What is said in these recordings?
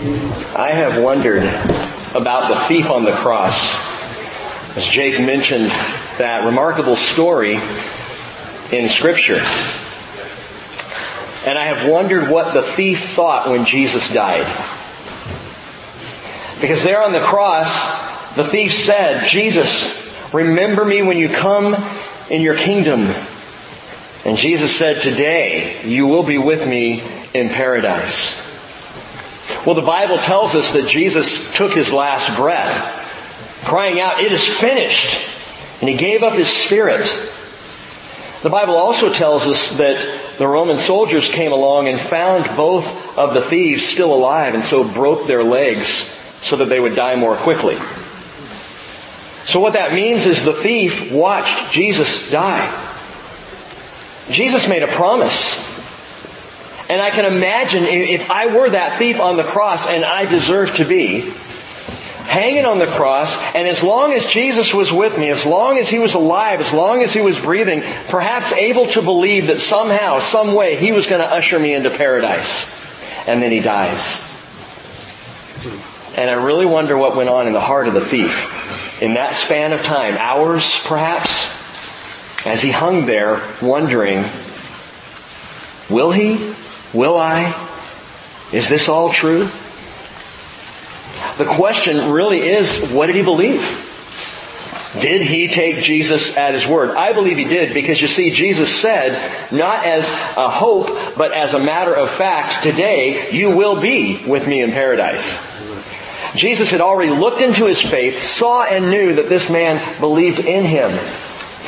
I have wondered about the thief on the cross. As Jake mentioned that remarkable story in scripture. And I have wondered what the thief thought when Jesus died. Because there on the cross, the thief said, Jesus, remember me when you come in your kingdom. And Jesus said, today you will be with me in paradise. Well, the Bible tells us that Jesus took his last breath, crying out, it is finished. And he gave up his spirit. The Bible also tells us that the Roman soldiers came along and found both of the thieves still alive and so broke their legs so that they would die more quickly. So what that means is the thief watched Jesus die. Jesus made a promise. And I can imagine if I were that thief on the cross and I deserve to be, hanging on the cross, and as long as Jesus was with me, as long as he was alive, as long as he was breathing, perhaps able to believe that somehow, some way, he was going to usher me into paradise. And then he dies. And I really wonder what went on in the heart of the thief in that span of time, hours perhaps, as he hung there wondering, will he? Will I? Is this all true? The question really is, what did he believe? Did he take Jesus at his word? I believe he did because you see, Jesus said, not as a hope, but as a matter of fact, today you will be with me in paradise. Jesus had already looked into his faith, saw and knew that this man believed in him.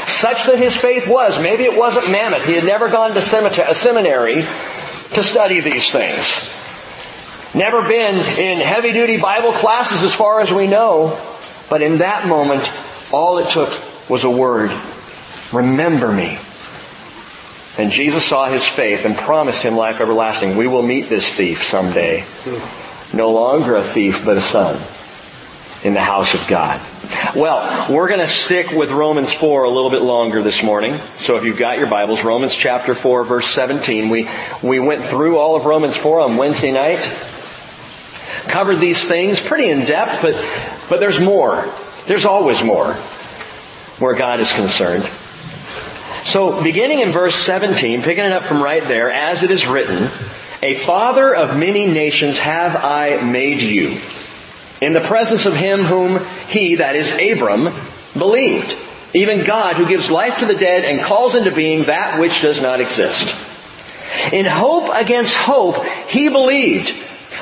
Such that his faith was, maybe it wasn't mammoth, he had never gone to a seminary to study these things. Never been in heavy duty Bible classes as far as we know, but in that moment, all it took was a word. Remember me. And Jesus saw his faith and promised him life everlasting. We will meet this thief someday. No longer a thief, but a son in the house of God. Well, we're going to stick with Romans 4 a little bit longer this morning. So if you've got your Bibles, Romans chapter 4 verse 17. We, we went through all of Romans 4 on Wednesday night covered these things pretty in depth, but, but there's more. There's always more where God is concerned. So beginning in verse 17, picking it up from right there, as it is written, a father of many nations have I made you in the presence of him whom he, that is Abram, believed. Even God who gives life to the dead and calls into being that which does not exist. In hope against hope, he believed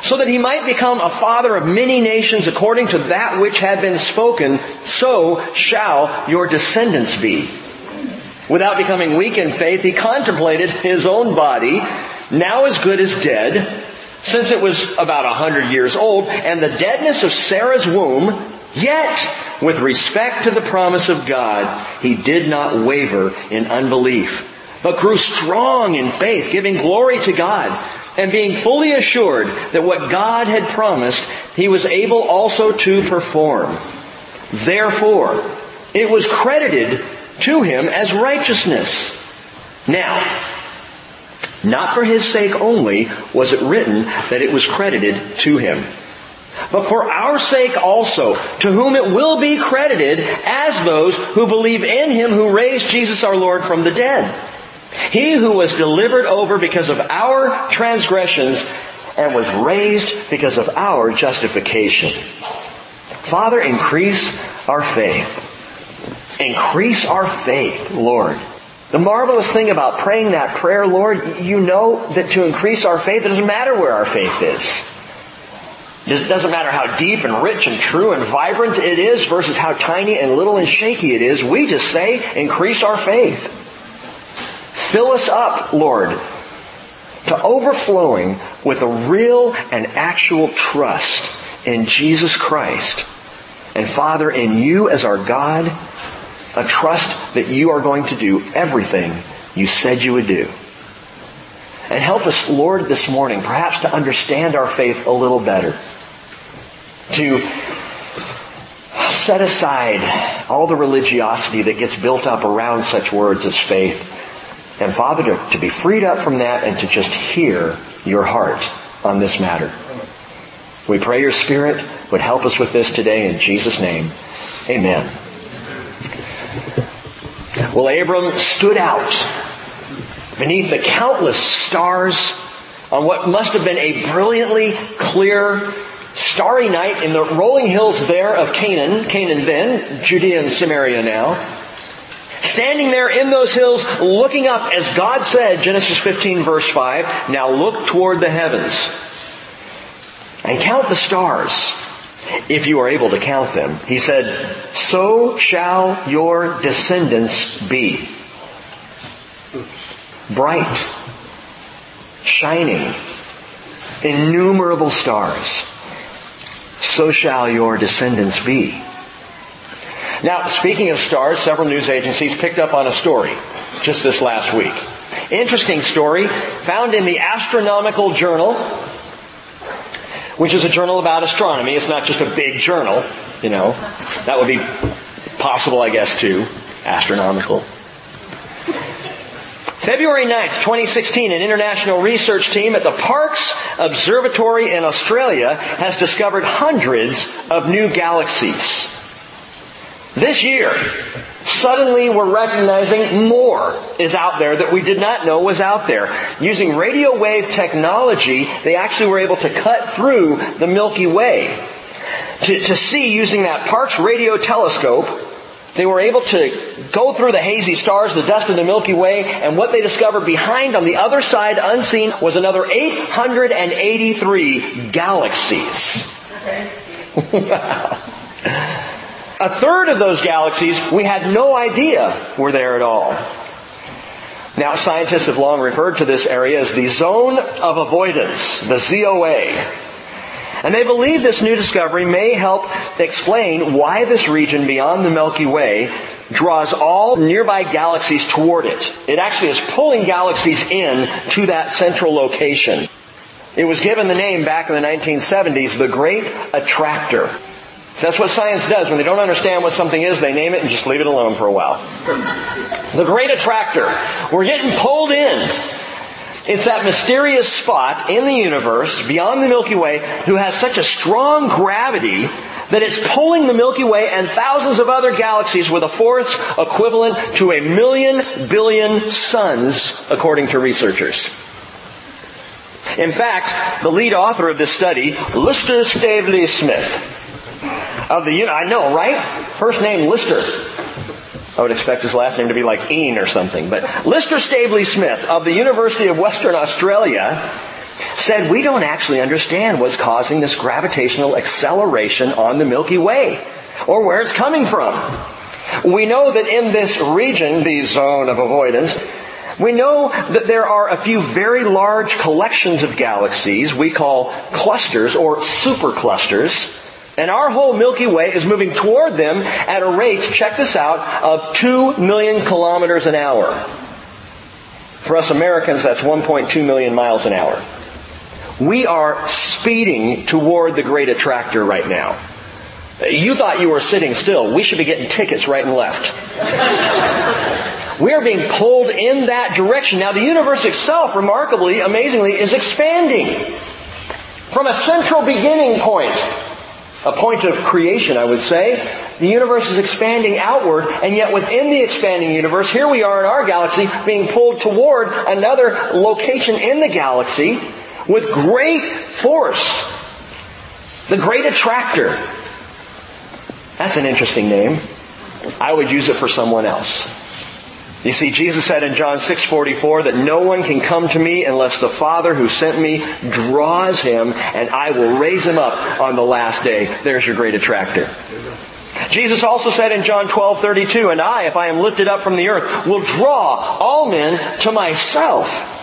so that he might become a father of many nations according to that which had been spoken, so shall your descendants be. Without becoming weak in faith, he contemplated his own body, now as good as dead, since it was about a hundred years old, and the deadness of Sarah's womb, yet with respect to the promise of God, he did not waver in unbelief, but grew strong in faith, giving glory to God and being fully assured that what God had promised, he was able also to perform. Therefore, it was credited to him as righteousness. Now, not for his sake only was it written that it was credited to him, but for our sake also, to whom it will be credited as those who believe in him who raised Jesus our Lord from the dead. He who was delivered over because of our transgressions and was raised because of our justification. Father, increase our faith. Increase our faith, Lord. The marvelous thing about praying that prayer, Lord, you know that to increase our faith, it doesn't matter where our faith is. It doesn't matter how deep and rich and true and vibrant it is versus how tiny and little and shaky it is. We just say, increase our faith. Fill us up, Lord, to overflowing with a real and actual trust in Jesus Christ. And Father, in you as our God, a trust that you are going to do everything you said you would do. And help us, Lord, this morning, perhaps to understand our faith a little better. To set aside all the religiosity that gets built up around such words as faith and Father, to, to be freed up from that and to just hear your heart on this matter. We pray your Spirit would help us with this today in Jesus' name. Amen. Well, Abram stood out beneath the countless stars on what must have been a brilliantly clear, starry night in the rolling hills there of Canaan, Canaan then, Judea and Samaria now. Standing there in those hills, looking up, as God said, Genesis 15 verse 5, now look toward the heavens and count the stars, if you are able to count them. He said, so shall your descendants be. Bright, shining, innumerable stars. So shall your descendants be. Now, speaking of stars, several news agencies picked up on a story just this last week. Interesting story found in the Astronomical Journal, which is a journal about astronomy. It's not just a big journal, you know. That would be possible, I guess, too. Astronomical. February 9th, 2016, an international research team at the Parkes Observatory in Australia has discovered hundreds of new galaxies. This year, suddenly we're recognizing more is out there that we did not know was out there. Using radio wave technology, they actually were able to cut through the Milky Way. To, to see using that Parkes radio telescope, they were able to go through the hazy stars, the dust of the Milky Way, and what they discovered behind on the other side unseen was another 883 galaxies. wow. A third of those galaxies we had no idea were there at all. Now scientists have long referred to this area as the zone of avoidance, the ZOA. And they believe this new discovery may help explain why this region beyond the Milky Way draws all nearby galaxies toward it. It actually is pulling galaxies in to that central location. It was given the name back in the 1970s, the Great Attractor. That's what science does. When they don't understand what something is, they name it and just leave it alone for a while. The great attractor. We're getting pulled in. It's that mysterious spot in the universe beyond the Milky Way who has such a strong gravity that it's pulling the Milky Way and thousands of other galaxies with a force equivalent to a million billion suns, according to researchers. In fact, the lead author of this study, Lister Staveley Smith, of the, I know, right? First name Lister. I would expect his last name to be like Ian or something. But Lister Staveley Smith of the University of Western Australia said we don't actually understand what's causing this gravitational acceleration on the Milky Way or where it's coming from. We know that in this region, the zone of avoidance, we know that there are a few very large collections of galaxies we call clusters or superclusters and our whole Milky Way is moving toward them at a rate, check this out, of 2 million kilometers an hour. For us Americans, that's 1.2 million miles an hour. We are speeding toward the great attractor right now. You thought you were sitting still. We should be getting tickets right and left. we are being pulled in that direction. Now the universe itself, remarkably, amazingly, is expanding. From a central beginning point, a point of creation, I would say. The universe is expanding outward, and yet within the expanding universe, here we are in our galaxy being pulled toward another location in the galaxy with great force. The Great Attractor. That's an interesting name. I would use it for someone else. You see, Jesus said in John 6:44 that no one can come to me unless the Father who sent me draws him, and I will raise him up on the last day. There's your great attractor. Jesus also said in John 12:32, and I, if I am lifted up from the earth, will draw all men to myself.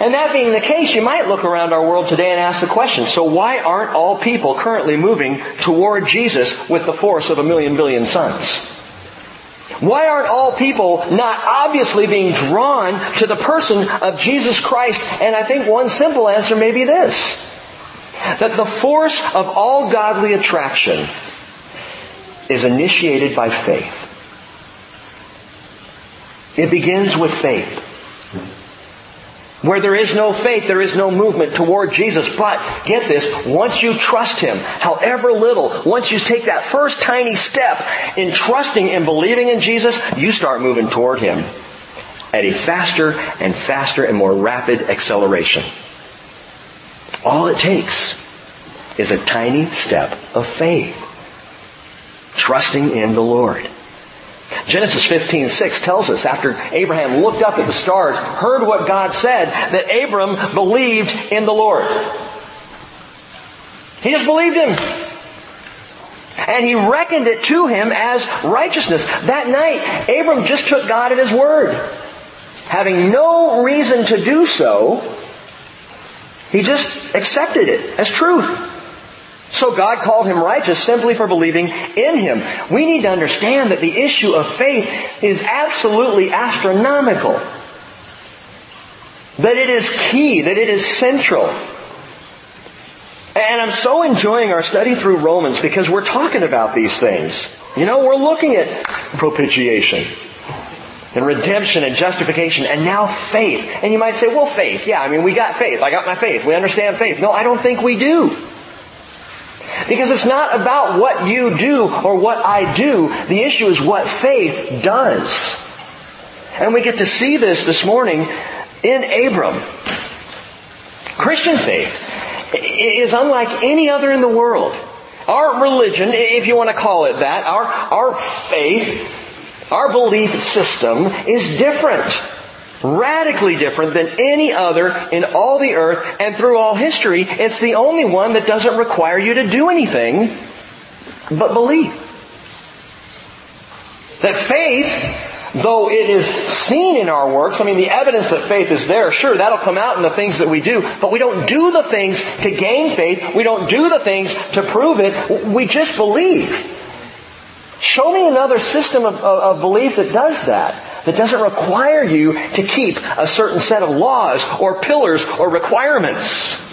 And that being the case, you might look around our world today and ask the question, so why aren't all people currently moving toward Jesus with the force of a million billion suns? Why aren't all people not obviously being drawn to the person of Jesus Christ? And I think one simple answer may be this. That the force of all godly attraction is initiated by faith. It begins with faith. Where there is no faith, there is no movement toward Jesus. But get this, once you trust Him, however little, once you take that first tiny step in trusting and believing in Jesus, you start moving toward Him at a faster and faster and more rapid acceleration. All it takes is a tiny step of faith. Trusting in the Lord. Genesis 15, 6 tells us after Abraham looked up at the stars, heard what God said, that Abram believed in the Lord. He just believed him. And he reckoned it to him as righteousness. That night, Abram just took God at his word. Having no reason to do so, he just accepted it as truth. So God called him righteous simply for believing in him. We need to understand that the issue of faith is absolutely astronomical. That it is key, that it is central. And I'm so enjoying our study through Romans because we're talking about these things. You know, we're looking at propitiation and redemption and justification and now faith. And you might say, well, faith. Yeah, I mean, we got faith. I got my faith. We understand faith. No, I don't think we do. Because it's not about what you do or what I do. The issue is what faith does. And we get to see this this morning in Abram. Christian faith is unlike any other in the world. Our religion, if you want to call it that, our, our faith, our belief system is different radically different than any other in all the earth and through all history. It's the only one that doesn't require you to do anything but believe. That faith, though it is seen in our works, I mean the evidence that faith is there, sure, that'll come out in the things that we do, but we don't do the things to gain faith, we don't do the things to prove it, we just believe. Show me another system of, of, of belief that does that that doesn't require you to keep a certain set of laws or pillars or requirements.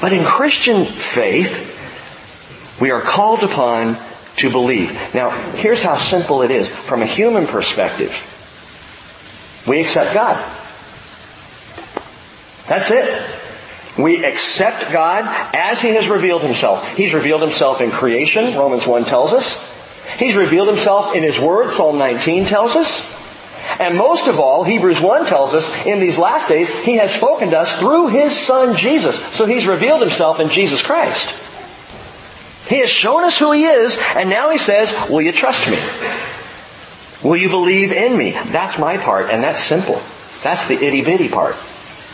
But in Christian faith, we are called upon to believe. Now, here's how simple it is from a human perspective. We accept God. That's it. We accept God as He has revealed Himself. He's revealed Himself in creation, Romans 1 tells us. He's revealed himself in his word, Psalm 19 tells us. And most of all, Hebrews 1 tells us, in these last days, he has spoken to us through his son Jesus. So he's revealed himself in Jesus Christ. He has shown us who he is, and now he says, will you trust me? Will you believe in me? That's my part, and that's simple. That's the itty bitty part.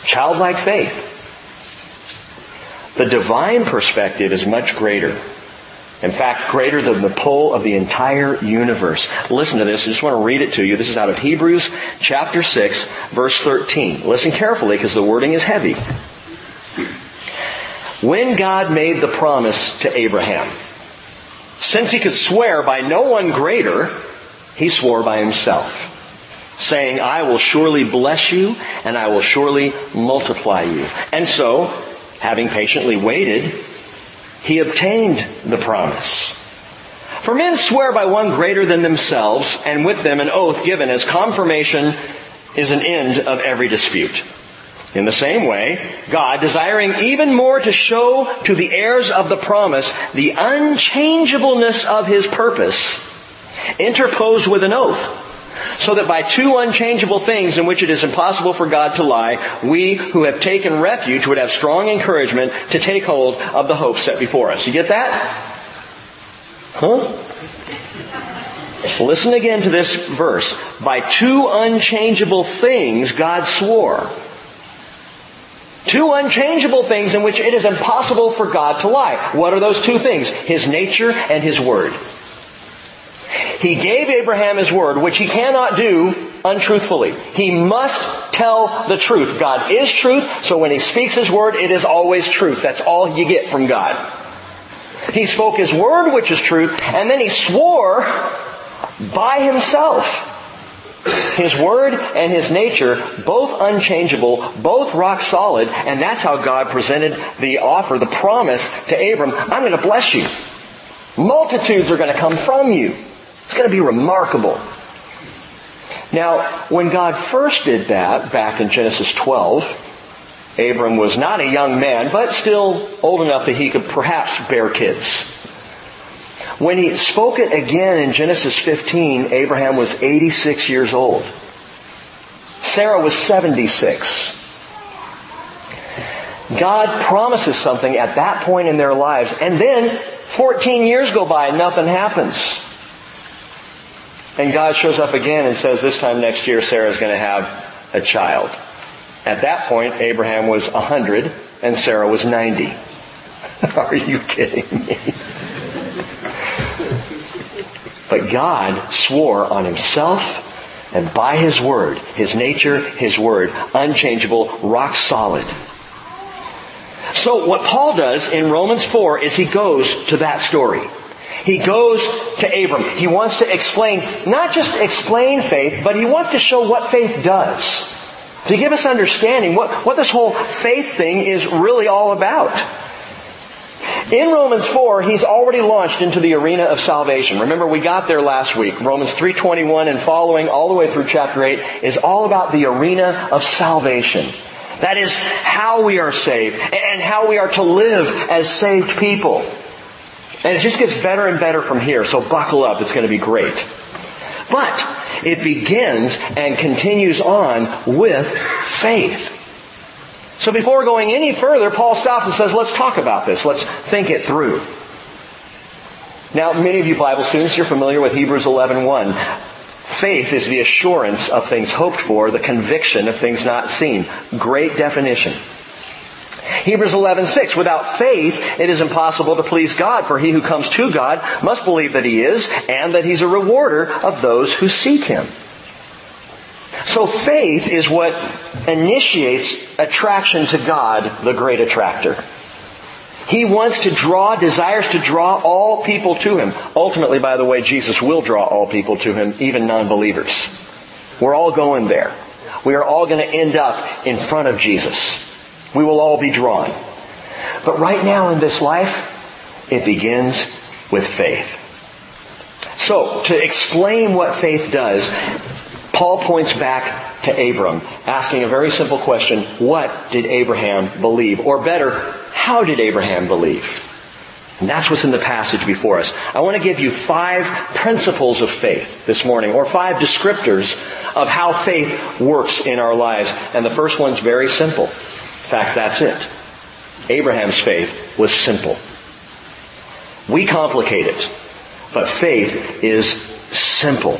Childlike faith. The divine perspective is much greater. In fact, greater than the pull of the entire universe. Listen to this. I just want to read it to you. This is out of Hebrews chapter 6, verse 13. Listen carefully because the wording is heavy. When God made the promise to Abraham, since he could swear by no one greater, he swore by himself, saying, I will surely bless you and I will surely multiply you. And so, having patiently waited, he obtained the promise. For men swear by one greater than themselves, and with them an oath given as confirmation is an end of every dispute. In the same way, God, desiring even more to show to the heirs of the promise the unchangeableness of His purpose, interposed with an oath, so that by two unchangeable things in which it is impossible for God to lie, we who have taken refuge would have strong encouragement to take hold of the hope set before us. You get that? Huh? Listen again to this verse. By two unchangeable things God swore. Two unchangeable things in which it is impossible for God to lie. What are those two things? His nature and His Word. He gave Abraham his word, which he cannot do untruthfully. He must tell the truth. God is truth, so when he speaks his word, it is always truth. That's all you get from God. He spoke his word, which is truth, and then he swore by himself. His word and his nature, both unchangeable, both rock solid, and that's how God presented the offer, the promise to Abram. I'm going to bless you. Multitudes are going to come from you. It's going to be remarkable. Now, when God first did that, back in Genesis 12, Abram was not a young man, but still old enough that he could perhaps bear kids. When he spoke it again in Genesis 15, Abraham was 86 years old. Sarah was 76. God promises something at that point in their lives, and then 14 years go by and nothing happens. And God shows up again and says, this time next year Sarah's going to have a child. At that point, Abraham was 100 and Sarah was 90. Are you kidding me? but God swore on himself and by his word, his nature, his word, unchangeable, rock solid. So what Paul does in Romans 4 is he goes to that story. He goes to Abram. He wants to explain, not just explain faith, but he wants to show what faith does. To give us understanding what, what this whole faith thing is really all about. In Romans 4, he's already launched into the arena of salvation. Remember, we got there last week. Romans 3.21 and following all the way through chapter 8 is all about the arena of salvation. That is how we are saved and how we are to live as saved people. And it just gets better and better from here, so buckle up, it's going to be great. But it begins and continues on with faith. So before going any further, Paul stops and says, let's talk about this. Let's think it through. Now, many of you Bible students, you're familiar with Hebrews 11.1. Faith is the assurance of things hoped for, the conviction of things not seen. Great definition. Hebrews 11:6 Without faith it is impossible to please God for he who comes to God must believe that he is and that he's a rewarder of those who seek him. So faith is what initiates attraction to God, the great attractor. He wants to draw, desires to draw all people to Him. Ultimately, by the way, Jesus will draw all people to Him, even non-believers. We're all going there. We are all going to end up in front of Jesus. We will all be drawn. But right now in this life, it begins with faith. So, to explain what faith does, Paul points back to Abram, asking a very simple question. What did Abraham believe? Or better, how did Abraham believe? And that's what's in the passage before us. I want to give you five principles of faith this morning, or five descriptors of how faith works in our lives. And the first one's very simple fact, that's it. Abraham's faith was simple. We complicate it, but faith is simple.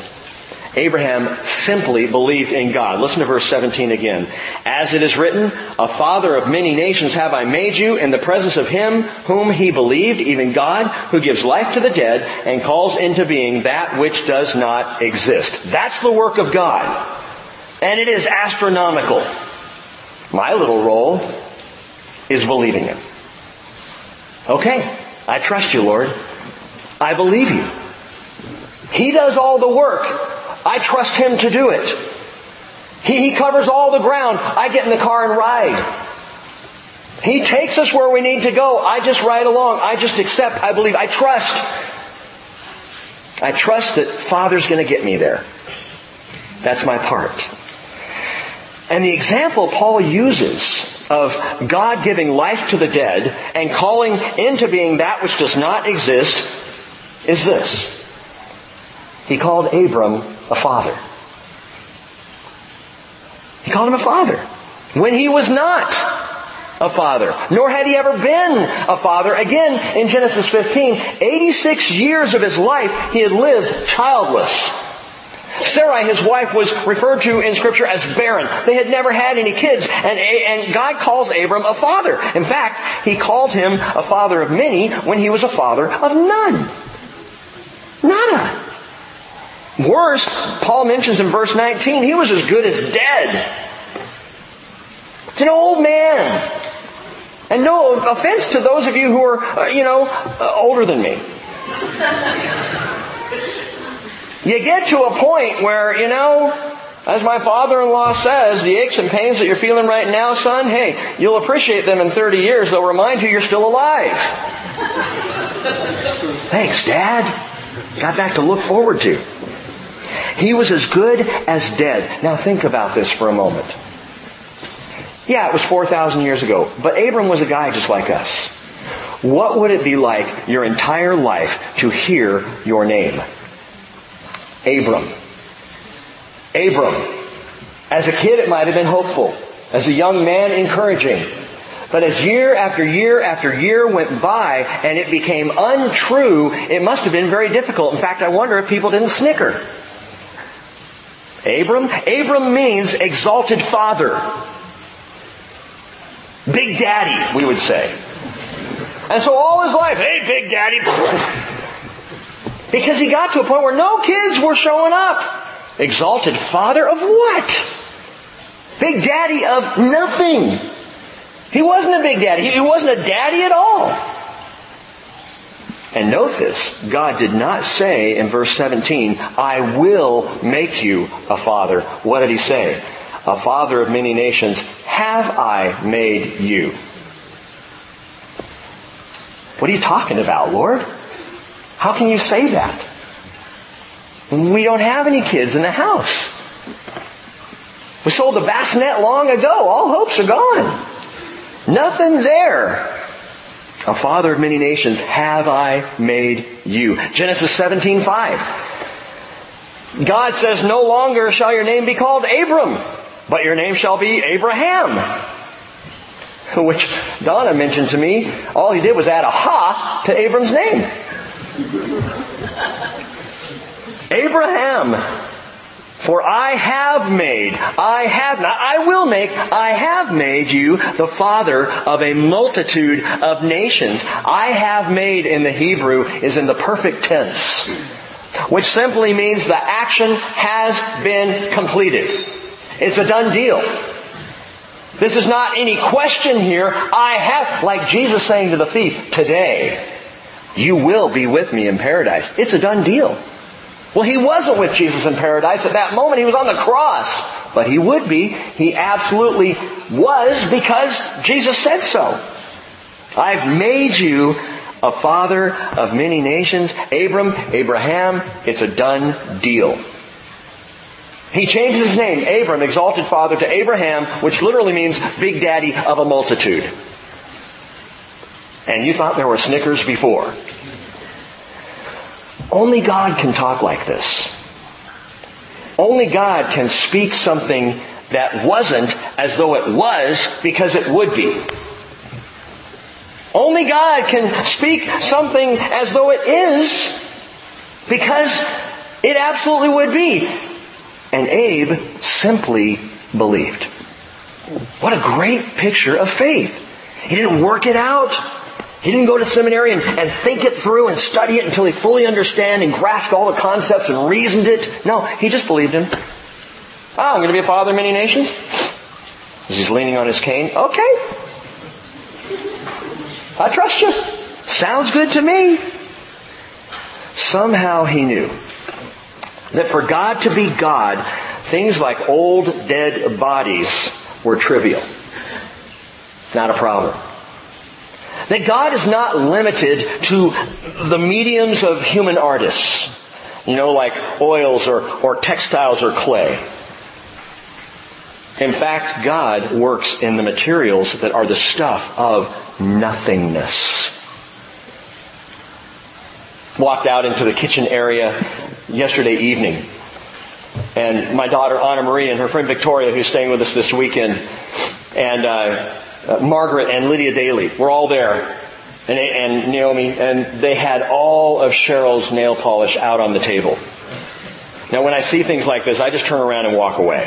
Abraham simply believed in God. Listen to verse 17 again. As it is written, a father of many nations have I made you in the presence of him whom he believed, even God, who gives life to the dead and calls into being that which does not exist. That's the work of God. And it is astronomical. My little role is believing Him. Okay, I trust you, Lord. I believe you. He does all the work. I trust Him to do it. He, he covers all the ground. I get in the car and ride. He takes us where we need to go. I just ride along. I just accept. I believe. I trust. I trust that Father's going to get me there. That's my part. And the example Paul uses of God giving life to the dead and calling into being that which does not exist is this. He called Abram a father. He called him a father when he was not a father, nor had he ever been a father. Again, in Genesis 15, 86 years of his life he had lived childless. Sarai, his wife, was referred to in scripture as barren. They had never had any kids. And, and God calls Abram a father. In fact, he called him a father of many when he was a father of none. Nada. Worse, Paul mentions in verse 19, he was as good as dead. It's an old man. And no offense to those of you who are, uh, you know, uh, older than me. You get to a point where, you know, as my father-in-law says, the aches and pains that you're feeling right now, son, hey, you'll appreciate them in 30 years. They'll remind you you're still alive. Thanks, Dad. Got that to look forward to. He was as good as dead. Now think about this for a moment. Yeah, it was 4,000 years ago, but Abram was a guy just like us. What would it be like your entire life to hear your name? Abram. Abram. As a kid, it might have been hopeful. As a young man, encouraging. But as year after year after year went by and it became untrue, it must have been very difficult. In fact, I wonder if people didn't snicker. Abram? Abram means exalted father. Big daddy, we would say. And so all his life, hey big daddy. Because he got to a point where no kids were showing up. Exalted father of what? Big daddy of nothing. He wasn't a big daddy. He wasn't a daddy at all. And note this, God did not say in verse 17, I will make you a father. What did he say? A father of many nations have I made you. What are you talking about, Lord? How can you say that? We don't have any kids in the house. We sold the bassinet long ago. All hopes are gone. Nothing there. A father of many nations have I made you. Genesis 17, 5. God says, no longer shall your name be called Abram, but your name shall be Abraham. Which Donna mentioned to me, all he did was add a ha to Abram's name. Abraham. For I have made, I have not, I will make, I have made you the father of a multitude of nations. I have made in the Hebrew is in the perfect tense, which simply means the action has been completed. It's a done deal. This is not any question here. I have, like Jesus saying to the thief, today, you will be with me in paradise. It's a done deal. Well, he wasn't with Jesus in paradise at that moment. He was on the cross. But he would be. He absolutely was because Jesus said so. I've made you a father of many nations. Abram, Abraham, it's a done deal. He changed his name, Abram, exalted father, to Abraham, which literally means big daddy of a multitude. And you thought there were Snickers before. Only God can talk like this. Only God can speak something that wasn't as though it was because it would be. Only God can speak something as though it is because it absolutely would be. And Abe simply believed. What a great picture of faith. He didn't work it out. He didn't go to seminary and, and think it through and study it until he fully understand and grasped all the concepts and reasoned it. No, he just believed him. Oh, I'm going to be a father of many nations. As he's leaning on his cane, okay. I trust you. Sounds good to me. Somehow he knew that for God to be God, things like old dead bodies were trivial. Not a problem. That God is not limited to the mediums of human artists. You know, like oils or, or textiles or clay. In fact, God works in the materials that are the stuff of nothingness. Walked out into the kitchen area yesterday evening. And my daughter Anna Marie and her friend Victoria, who's staying with us this weekend, and uh, uh, Margaret and Lydia Daly were all there. And, and Naomi, and they had all of Cheryl's nail polish out on the table. Now when I see things like this, I just turn around and walk away.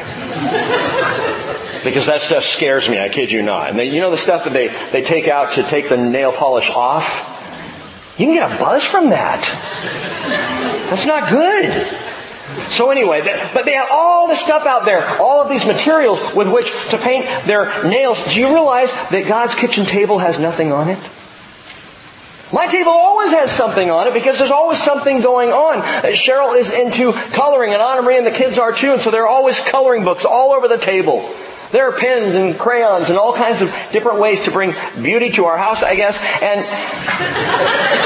because that stuff scares me, I kid you not. And they, you know the stuff that they, they take out to take the nail polish off? You can get a buzz from that. That's not good. So anyway, but they have all this stuff out there, all of these materials with which to paint their nails. Do you realize that God's kitchen table has nothing on it? My table always has something on it because there's always something going on. Uh, Cheryl is into coloring and Anna Marie and the kids are too, and so there are always coloring books all over the table. There are pens and crayons and all kinds of different ways to bring beauty to our house, I guess. And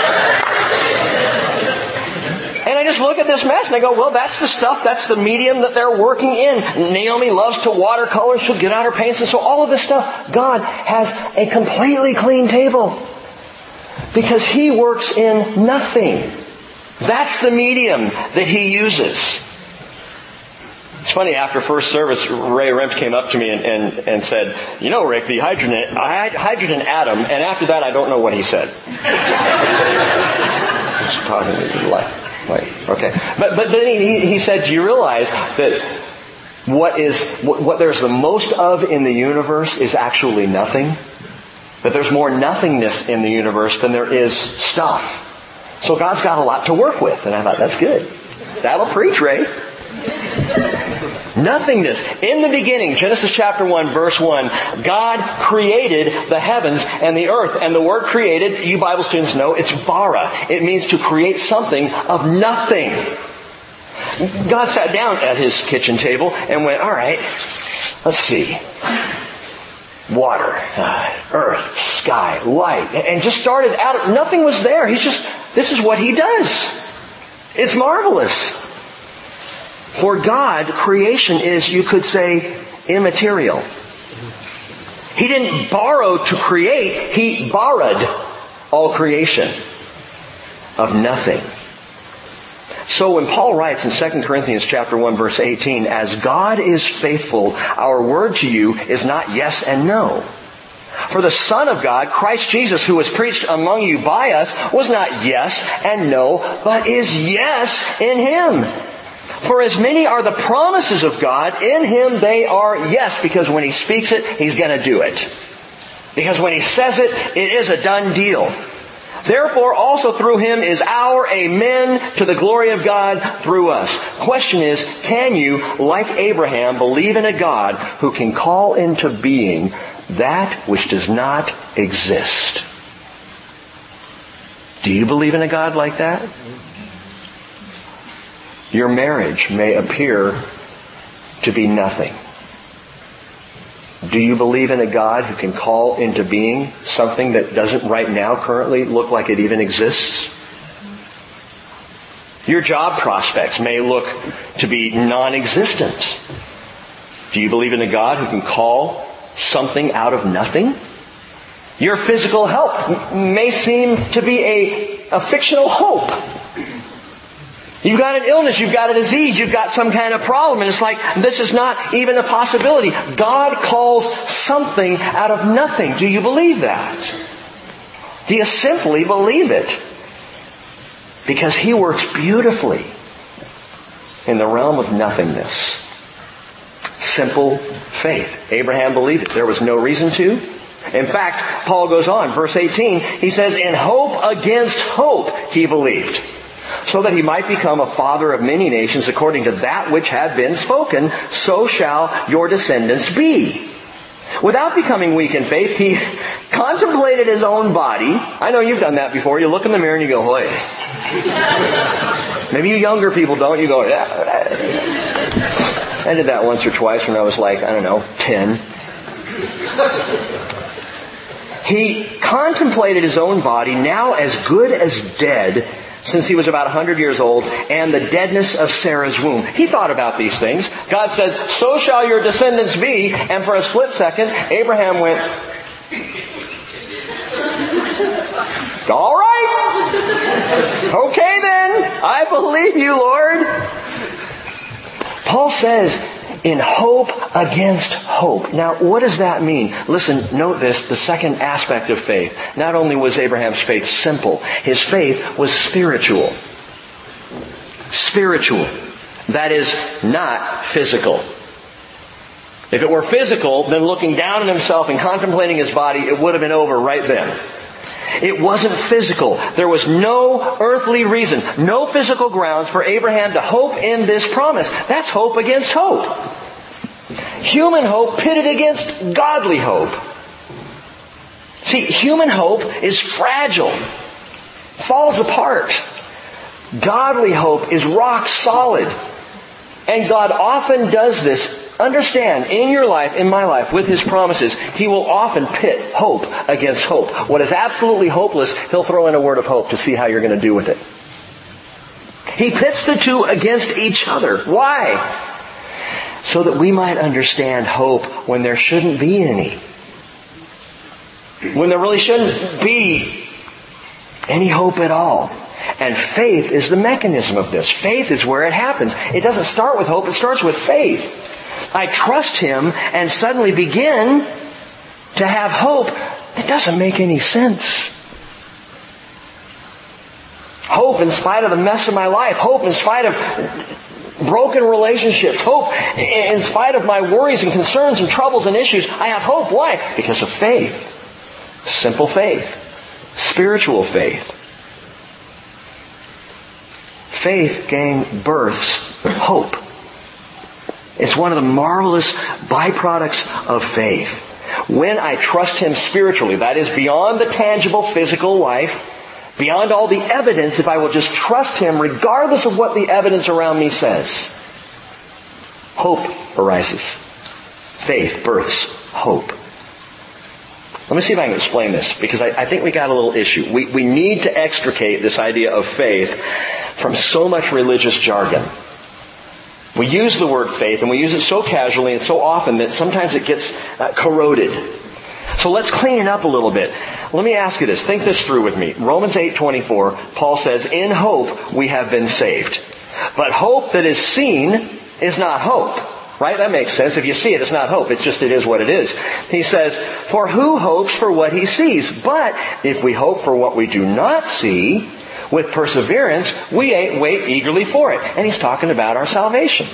just look at this mess and they go, well, that's the stuff, that's the medium that they're working in. Naomi loves to watercolor, she'll get out her paints, and so all of this stuff, God has a completely clean table. Because He works in nothing. That's the medium that He uses. It's funny, after first service, Ray Rempt came up to me and, and, and said, you know, Rick, the hydrogen, hydrogen atom, and after that I don't know what he said. Talking to the left. Wait, okay. But, but then he, he said, do you realize that what is, what, what there's the most of in the universe is actually nothing? That there's more nothingness in the universe than there is stuff. So God's got a lot to work with. And I thought, that's good. That'll preach, Ray. Nothingness. In the beginning, Genesis chapter 1 verse 1, God created the heavens and the earth. And the word created, you Bible students know, it's bara. It means to create something of nothing. God sat down at his kitchen table and went, alright, let's see. Water, uh, earth, sky, light, and just started out, nothing was there. He's just, this is what he does. It's marvelous. For God, creation is, you could say, immaterial. He didn't borrow to create, He borrowed all creation of nothing. So when Paul writes in 2 Corinthians chapter 1 verse 18, as God is faithful, our word to you is not yes and no. For the Son of God, Christ Jesus, who was preached among you by us, was not yes and no, but is yes in Him. For as many are the promises of God, in Him they are yes, because when He speaks it, He's gonna do it. Because when He says it, it is a done deal. Therefore also through Him is our amen to the glory of God through us. Question is, can you, like Abraham, believe in a God who can call into being that which does not exist? Do you believe in a God like that? Your marriage may appear to be nothing. Do you believe in a God who can call into being something that doesn't right now currently look like it even exists? Your job prospects may look to be non-existent. Do you believe in a God who can call something out of nothing? Your physical health may seem to be a, a fictional hope. You've got an illness, you've got a disease, you've got some kind of problem, and it's like, this is not even a possibility. God calls something out of nothing. Do you believe that? Do you simply believe it? Because He works beautifully in the realm of nothingness. Simple faith. Abraham believed it. There was no reason to. In fact, Paul goes on, verse 18, he says, in hope against hope he believed so that he might become a father of many nations according to that which had been spoken, so shall your descendants be. Without becoming weak in faith, he contemplated his own body. I know you've done that before. You look in the mirror and you go, boy. Maybe you younger people don't. You go, yeah. I did that once or twice when I was like, I don't know, 10. He contemplated his own body, now as good as dead, since he was about 100 years old, and the deadness of Sarah's womb. He thought about these things. God said, so shall your descendants be, and for a split second, Abraham went, all right. Okay then. I believe you, Lord. Paul says, in hope against hope. Now, what does that mean? Listen, note this, the second aspect of faith. Not only was Abraham's faith simple, his faith was spiritual. Spiritual. That is not physical. If it were physical, then looking down on himself and contemplating his body, it would have been over right then. It wasn't physical. There was no earthly reason, no physical grounds for Abraham to hope in this promise. That's hope against hope. Human hope pitted against godly hope. See, human hope is fragile, falls apart. Godly hope is rock solid. And God often does this Understand, in your life, in my life, with His promises, He will often pit hope against hope. What is absolutely hopeless, He'll throw in a word of hope to see how you're going to do with it. He pits the two against each other. Why? So that we might understand hope when there shouldn't be any. When there really shouldn't be any hope at all. And faith is the mechanism of this. Faith is where it happens. It doesn't start with hope, it starts with faith. I trust Him and suddenly begin to have hope that doesn't make any sense. Hope in spite of the mess of my life. Hope in spite of broken relationships. Hope in spite of my worries and concerns and troubles and issues. I have hope. Why? Because of faith. Simple faith. Spiritual faith. Faith, gang, births hope. It's one of the marvelous byproducts of faith. When I trust Him spiritually, that is beyond the tangible physical life, beyond all the evidence, if I will just trust Him regardless of what the evidence around me says, hope arises. Faith births hope. Let me see if I can explain this, because I, I think we got a little issue. We, we need to extricate this idea of faith from so much religious jargon. We use the word faith and we use it so casually and so often that sometimes it gets uh, corroded. So let's clean it up a little bit. Let me ask you this. Think this through with me. Romans 8:24, Paul says, "In hope we have been saved." But hope that is seen is not hope. Right? That makes sense. If you see it, it's not hope. It's just it is what it is. He says, "For who hopes for what he sees? But if we hope for what we do not see, with perseverance, we wait eagerly for it. And he's talking about our salvation.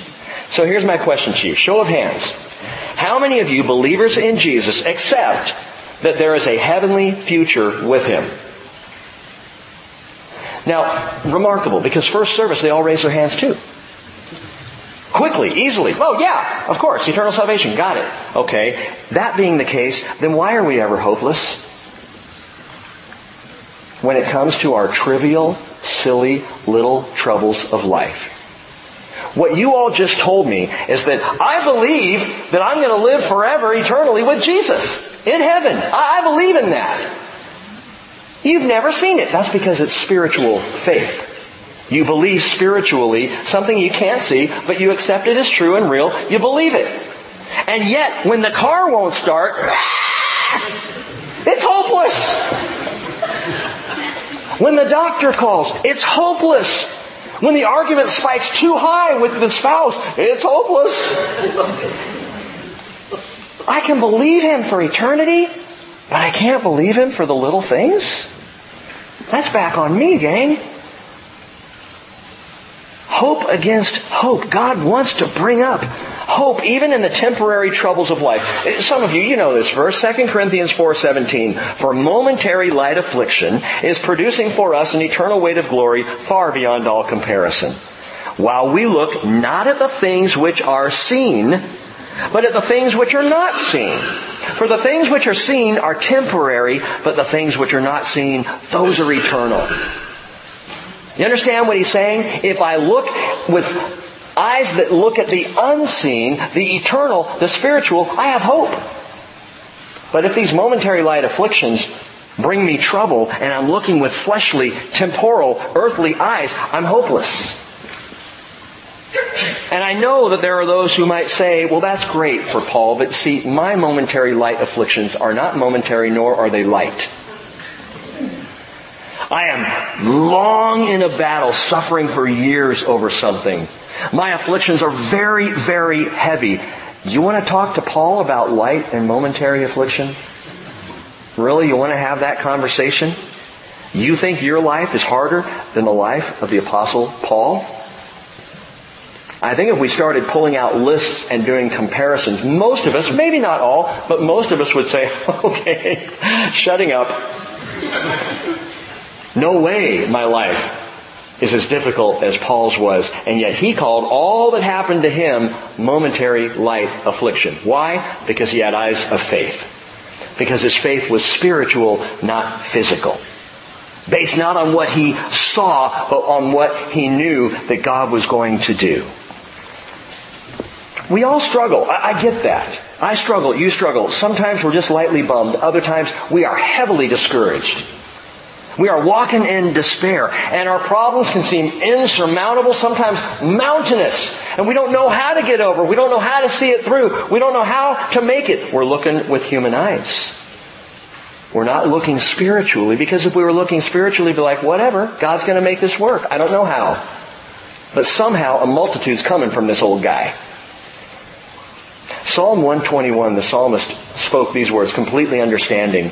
So here's my question to you. Show of hands. How many of you believers in Jesus accept that there is a heavenly future with Him? Now, remarkable, because first service they all raised their hands too. Quickly, easily. Oh yeah, of course, eternal salvation, got it. Okay, that being the case, then why are we ever hopeless? When it comes to our trivial, silly, little troubles of life. What you all just told me is that I believe that I'm going to live forever eternally with Jesus in heaven. I, believe in that. You've never seen it. That's because it's spiritual faith. You believe spiritually something you can't see, but you accept it as true and real. You believe it. And yet, when the car won't start, it's hopeless. When the doctor calls, it's hopeless. When the argument spikes too high with the spouse, it's hopeless. I can believe him for eternity, but I can't believe him for the little things. That's back on me, gang. Hope against hope. God wants to bring up hope even in the temporary troubles of life. Some of you, you know this verse, 2 Corinthians 4:17. For momentary light affliction is producing for us an eternal weight of glory far beyond all comparison. While we look not at the things which are seen, but at the things which are not seen. For the things which are seen are temporary, but the things which are not seen, those are eternal. You understand what he's saying? If I look with eyes that look at the unseen, the eternal, the spiritual, I have hope. But if these momentary light afflictions bring me trouble and I'm looking with fleshly, temporal, earthly eyes, I'm hopeless. And I know that there are those who might say, well that's great for Paul, but see, my momentary light afflictions are not momentary nor are they light. I am long in a battle, suffering for years over something. My afflictions are very, very heavy. You want to talk to Paul about light and momentary affliction? Really? You want to have that conversation? You think your life is harder than the life of the apostle Paul? I think if we started pulling out lists and doing comparisons, most of us, maybe not all, but most of us would say, okay, shutting up. No way my life is as difficult as Paul's was, and yet he called all that happened to him momentary light affliction. Why? Because he had eyes of faith. Because his faith was spiritual, not physical. Based not on what he saw, but on what he knew that God was going to do. We all struggle. I, I get that. I struggle. You struggle. Sometimes we're just lightly bummed. Other times we are heavily discouraged. We are walking in despair and our problems can seem insurmountable, sometimes mountainous. And we don't know how to get over. We don't know how to see it through. We don't know how to make it. We're looking with human eyes. We're not looking spiritually because if we were looking spiritually, we'd be like, whatever, God's gonna make this work. I don't know how. But somehow a multitude's coming from this old guy. Psalm 121, the psalmist spoke these words, completely understanding.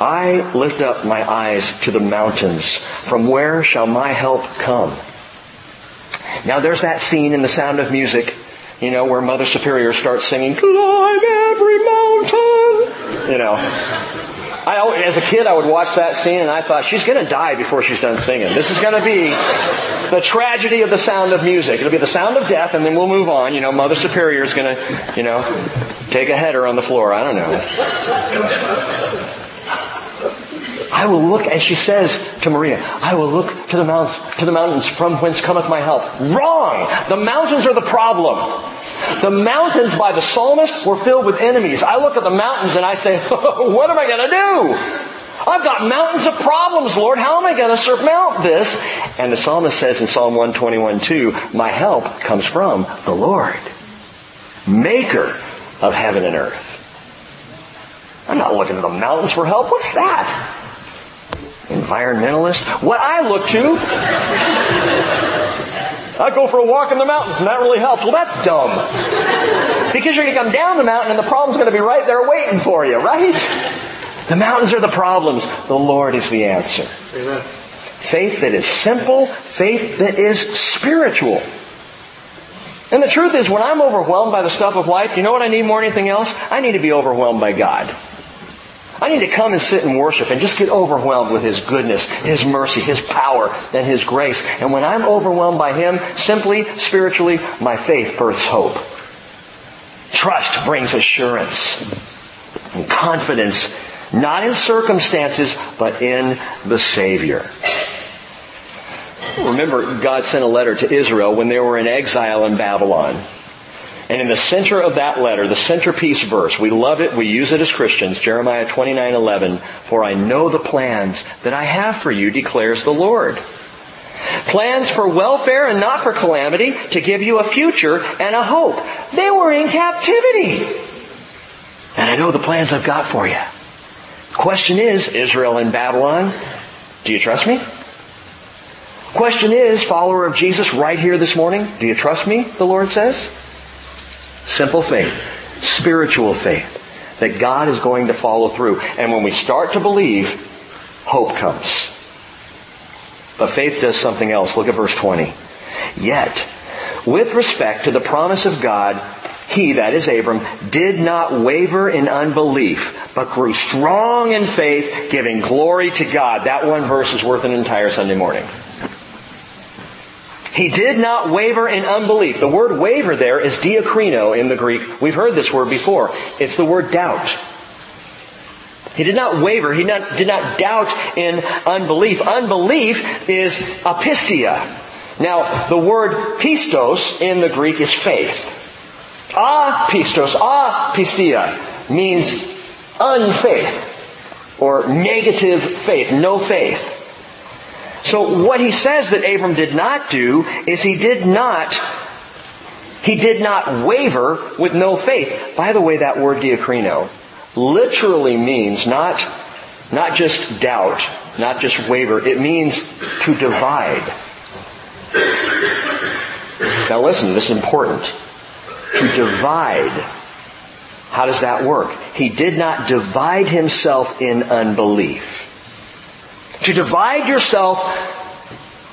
I lift up my eyes to the mountains. From where shall my help come? Now there's that scene in The Sound of Music, you know, where Mother Superior starts singing, climb every mountain. You know. I, as a kid, I would watch that scene and I thought, she's gonna die before she's done singing. This is gonna be the tragedy of the sound of music. It'll be the sound of death and then we'll move on. You know, Mother Superior is gonna, you know, take a header on the floor. I don't know. I will look, as she says to Maria, I will look to the mountains, to the mountains from whence cometh my help. Wrong! The mountains are the problem. The mountains by the psalmist were filled with enemies. I look at the mountains and I say, what am I gonna do? I've got mountains of problems, Lord. How am I going to surmount this? And the psalmist says in Psalm 121, 2, my help comes from the Lord, maker of heaven and earth. I'm not looking to the mountains for help. What's that? Environmentalist. What I look to, I go for a walk in the mountains and that really helps. Well, that's dumb. Because you're going to come down the mountain and the problem's going to be right there waiting for you, right? The mountains are the problems. The Lord is the answer. Amen. Faith that is simple, faith that is spiritual. And the truth is, when I'm overwhelmed by the stuff of life, you know what I need more than anything else? I need to be overwhelmed by God. I need to come and sit and worship and just get overwhelmed with His goodness, His mercy, His power, and His grace. And when I'm overwhelmed by Him, simply, spiritually, my faith births hope. Trust brings assurance and confidence, not in circumstances, but in the Savior. Remember, God sent a letter to Israel when they were in exile in Babylon. And in the center of that letter, the centerpiece verse, we love it, we use it as Christians, Jeremiah 29:11, "For I know the plans that I have for you," declares the Lord. Plans for welfare and not for calamity, to give you a future and a hope. They were in captivity. And I know the plans I've got for you. Question is, Israel and Babylon, do you trust me? Question is, follower of Jesus right here this morning, do you trust me, the Lord says? Simple faith. Spiritual faith. That God is going to follow through. And when we start to believe, hope comes. But faith does something else. Look at verse 20. Yet, with respect to the promise of God, he, that is Abram, did not waver in unbelief, but grew strong in faith, giving glory to God. That one verse is worth an entire Sunday morning. He did not waver in unbelief. The word waver there is diakrino in the Greek. We've heard this word before. It's the word doubt. He did not waver. He not, did not doubt in unbelief. Unbelief is apistia. Now, the word pistos in the Greek is faith. Apistos, apistia means unfaith or negative faith, no faith. So what he says that Abram did not do is he did not he did not waver with no faith. By the way, that word diakrino literally means not, not just doubt, not just waver, it means to divide. Now listen, this is important. To divide. How does that work? He did not divide himself in unbelief. To divide yourself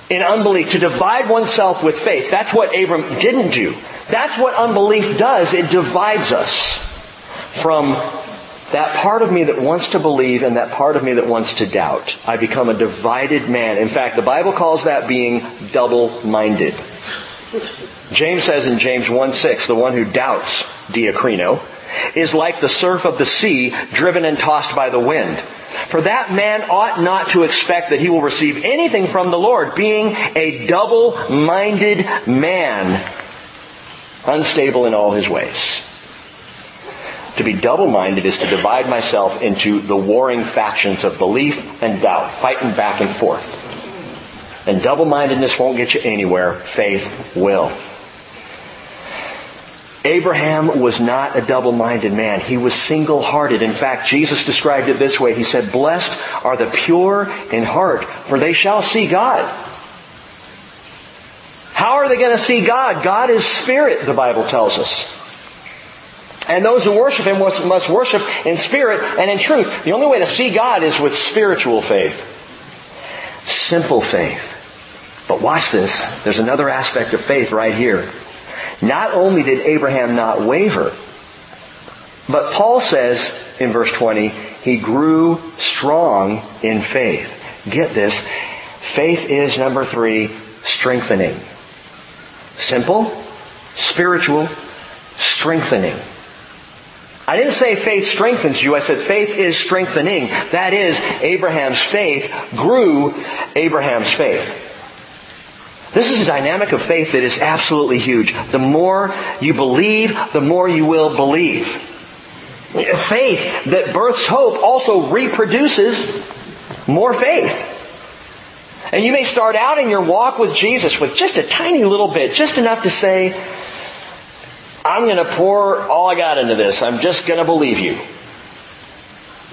in unbelief, to divide oneself with faith. That's what Abram didn't do. That's what unbelief does. It divides us from that part of me that wants to believe and that part of me that wants to doubt. I become a divided man. In fact, the Bible calls that being double-minded. James says in James 1-6, the one who doubts, diakrino, is like the surf of the sea driven and tossed by the wind. For that man ought not to expect that he will receive anything from the Lord, being a double-minded man, unstable in all his ways. To be double-minded is to divide myself into the warring factions of belief and doubt, fighting back and forth. And double-mindedness won't get you anywhere. Faith will. Abraham was not a double-minded man. He was single-hearted. In fact, Jesus described it this way. He said, Blessed are the pure in heart, for they shall see God. How are they going to see God? God is spirit, the Bible tells us. And those who worship Him must, worship in spirit and in truth. The only way to see God is with spiritual faith. Simple faith. But watch this. There's another aspect of faith right here. Not only did Abraham not waver, but Paul says in verse 20, he grew strong in faith. Get this. Faith is number three, strengthening. Simple, spiritual, strengthening. I didn't say faith strengthens you. I said faith is strengthening. That is, Abraham's faith grew Abraham's faith. This is a dynamic of faith that is absolutely huge. The more you believe, the more you will believe. Faith that births hope also reproduces more faith. And you may start out in your walk with Jesus with just a tiny little bit, just enough to say, I'm going to pour all I got into this. I'm just going to believe you.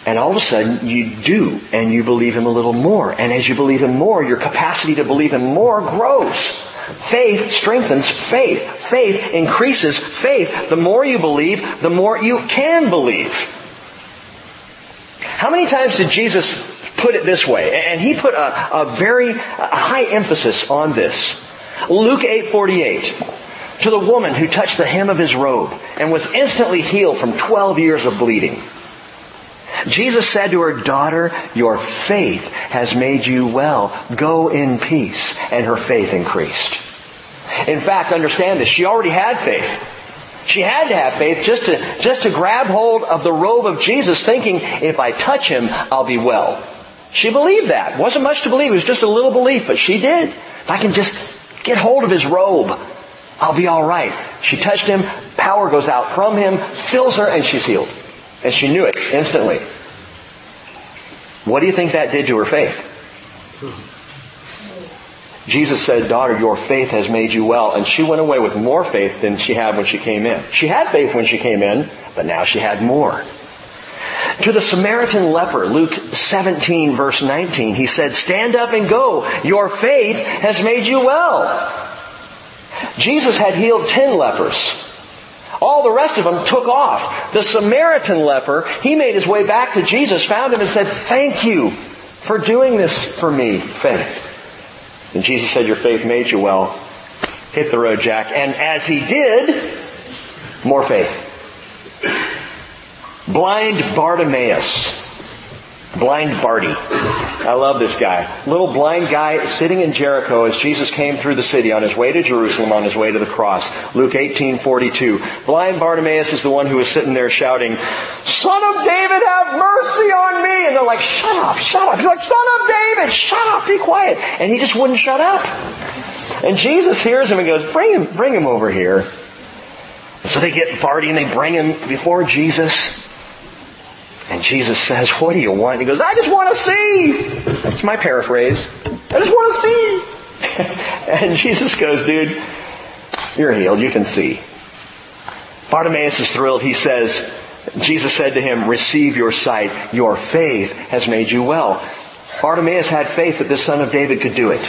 And all of a sudden, you do, and you believe Him a little more. And as you believe Him more, your capacity to believe Him more grows. Faith strengthens faith. Faith increases faith. The more you believe, the more you can believe. How many times did Jesus put it this way? And he put a, a very high emphasis on this. Luke 8:48. To the woman who touched the hem of his robe and was instantly healed from 12 years of bleeding. Jesus said to her, daughter, your faith has made you well. Go in peace. And her faith increased. In fact, understand this. She already had faith. She had to have faith just to, just to grab hold of the robe of Jesus thinking, if I touch him, I'll be well. She believed that. Wasn't much to believe. It was just a little belief, but she did. If I can just get hold of his robe, I'll be alright. She touched him, power goes out from him, fills her, and she's healed. And she knew it instantly. What do you think that did to her faith? Jesus said, daughter, your faith has made you well. And she went away with more faith than she had when she came in. She had faith when she came in, but now she had more. To the Samaritan leper, Luke 17 verse 19, he said, stand up and go. Your faith has made you well. Jesus had healed ten lepers. All the rest of them took off. The Samaritan leper, he made his way back to Jesus, found him and said, thank you for doing this for me, faith. And Jesus said, your faith made you well. Hit the road, Jack. And as he did, more faith. Blind Bartimaeus. Blind Barty. I love this guy. Little blind guy sitting in Jericho as Jesus came through the city on his way to Jerusalem, on his way to the cross. Luke 18:42. Blind Bartimaeus is the one who was sitting there shouting, "Son of David, have mercy on me!" And they're like, "Shut up, shut up." He's like, "Son of David, shut up, be quiet." And he just wouldn't shut up. And Jesus hears him and goes, "Bring him, bring him over here." So they get Barty and they bring him before Jesus. Jesus says, what do you want? He goes, I just want to see. That's my paraphrase. I just want to see. and Jesus goes, dude, you're healed. You can see. Bartimaeus is thrilled. He says, Jesus said to him, receive your sight. Your faith has made you well. Bartimaeus had faith that the son of David could do it.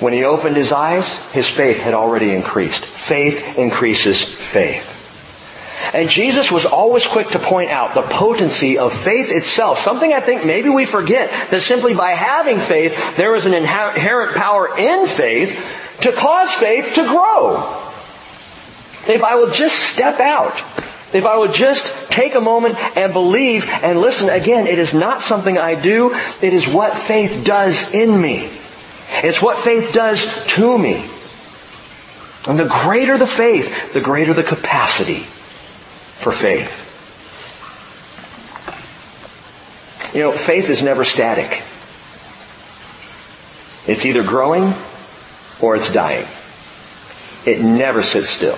When he opened his eyes, his faith had already increased. Faith increases faith. And Jesus was always quick to point out the potency of faith itself. Something I think maybe we forget that simply by having faith, there is an inherent power in faith to cause faith to grow. If I will just step out, if I would just take a moment and believe and listen, again, it is not something I do, it is what faith does in me. It's what faith does to me. And the greater the faith, the greater the capacity for faith. You know, faith is never static. It's either growing or it's dying. It never sits still.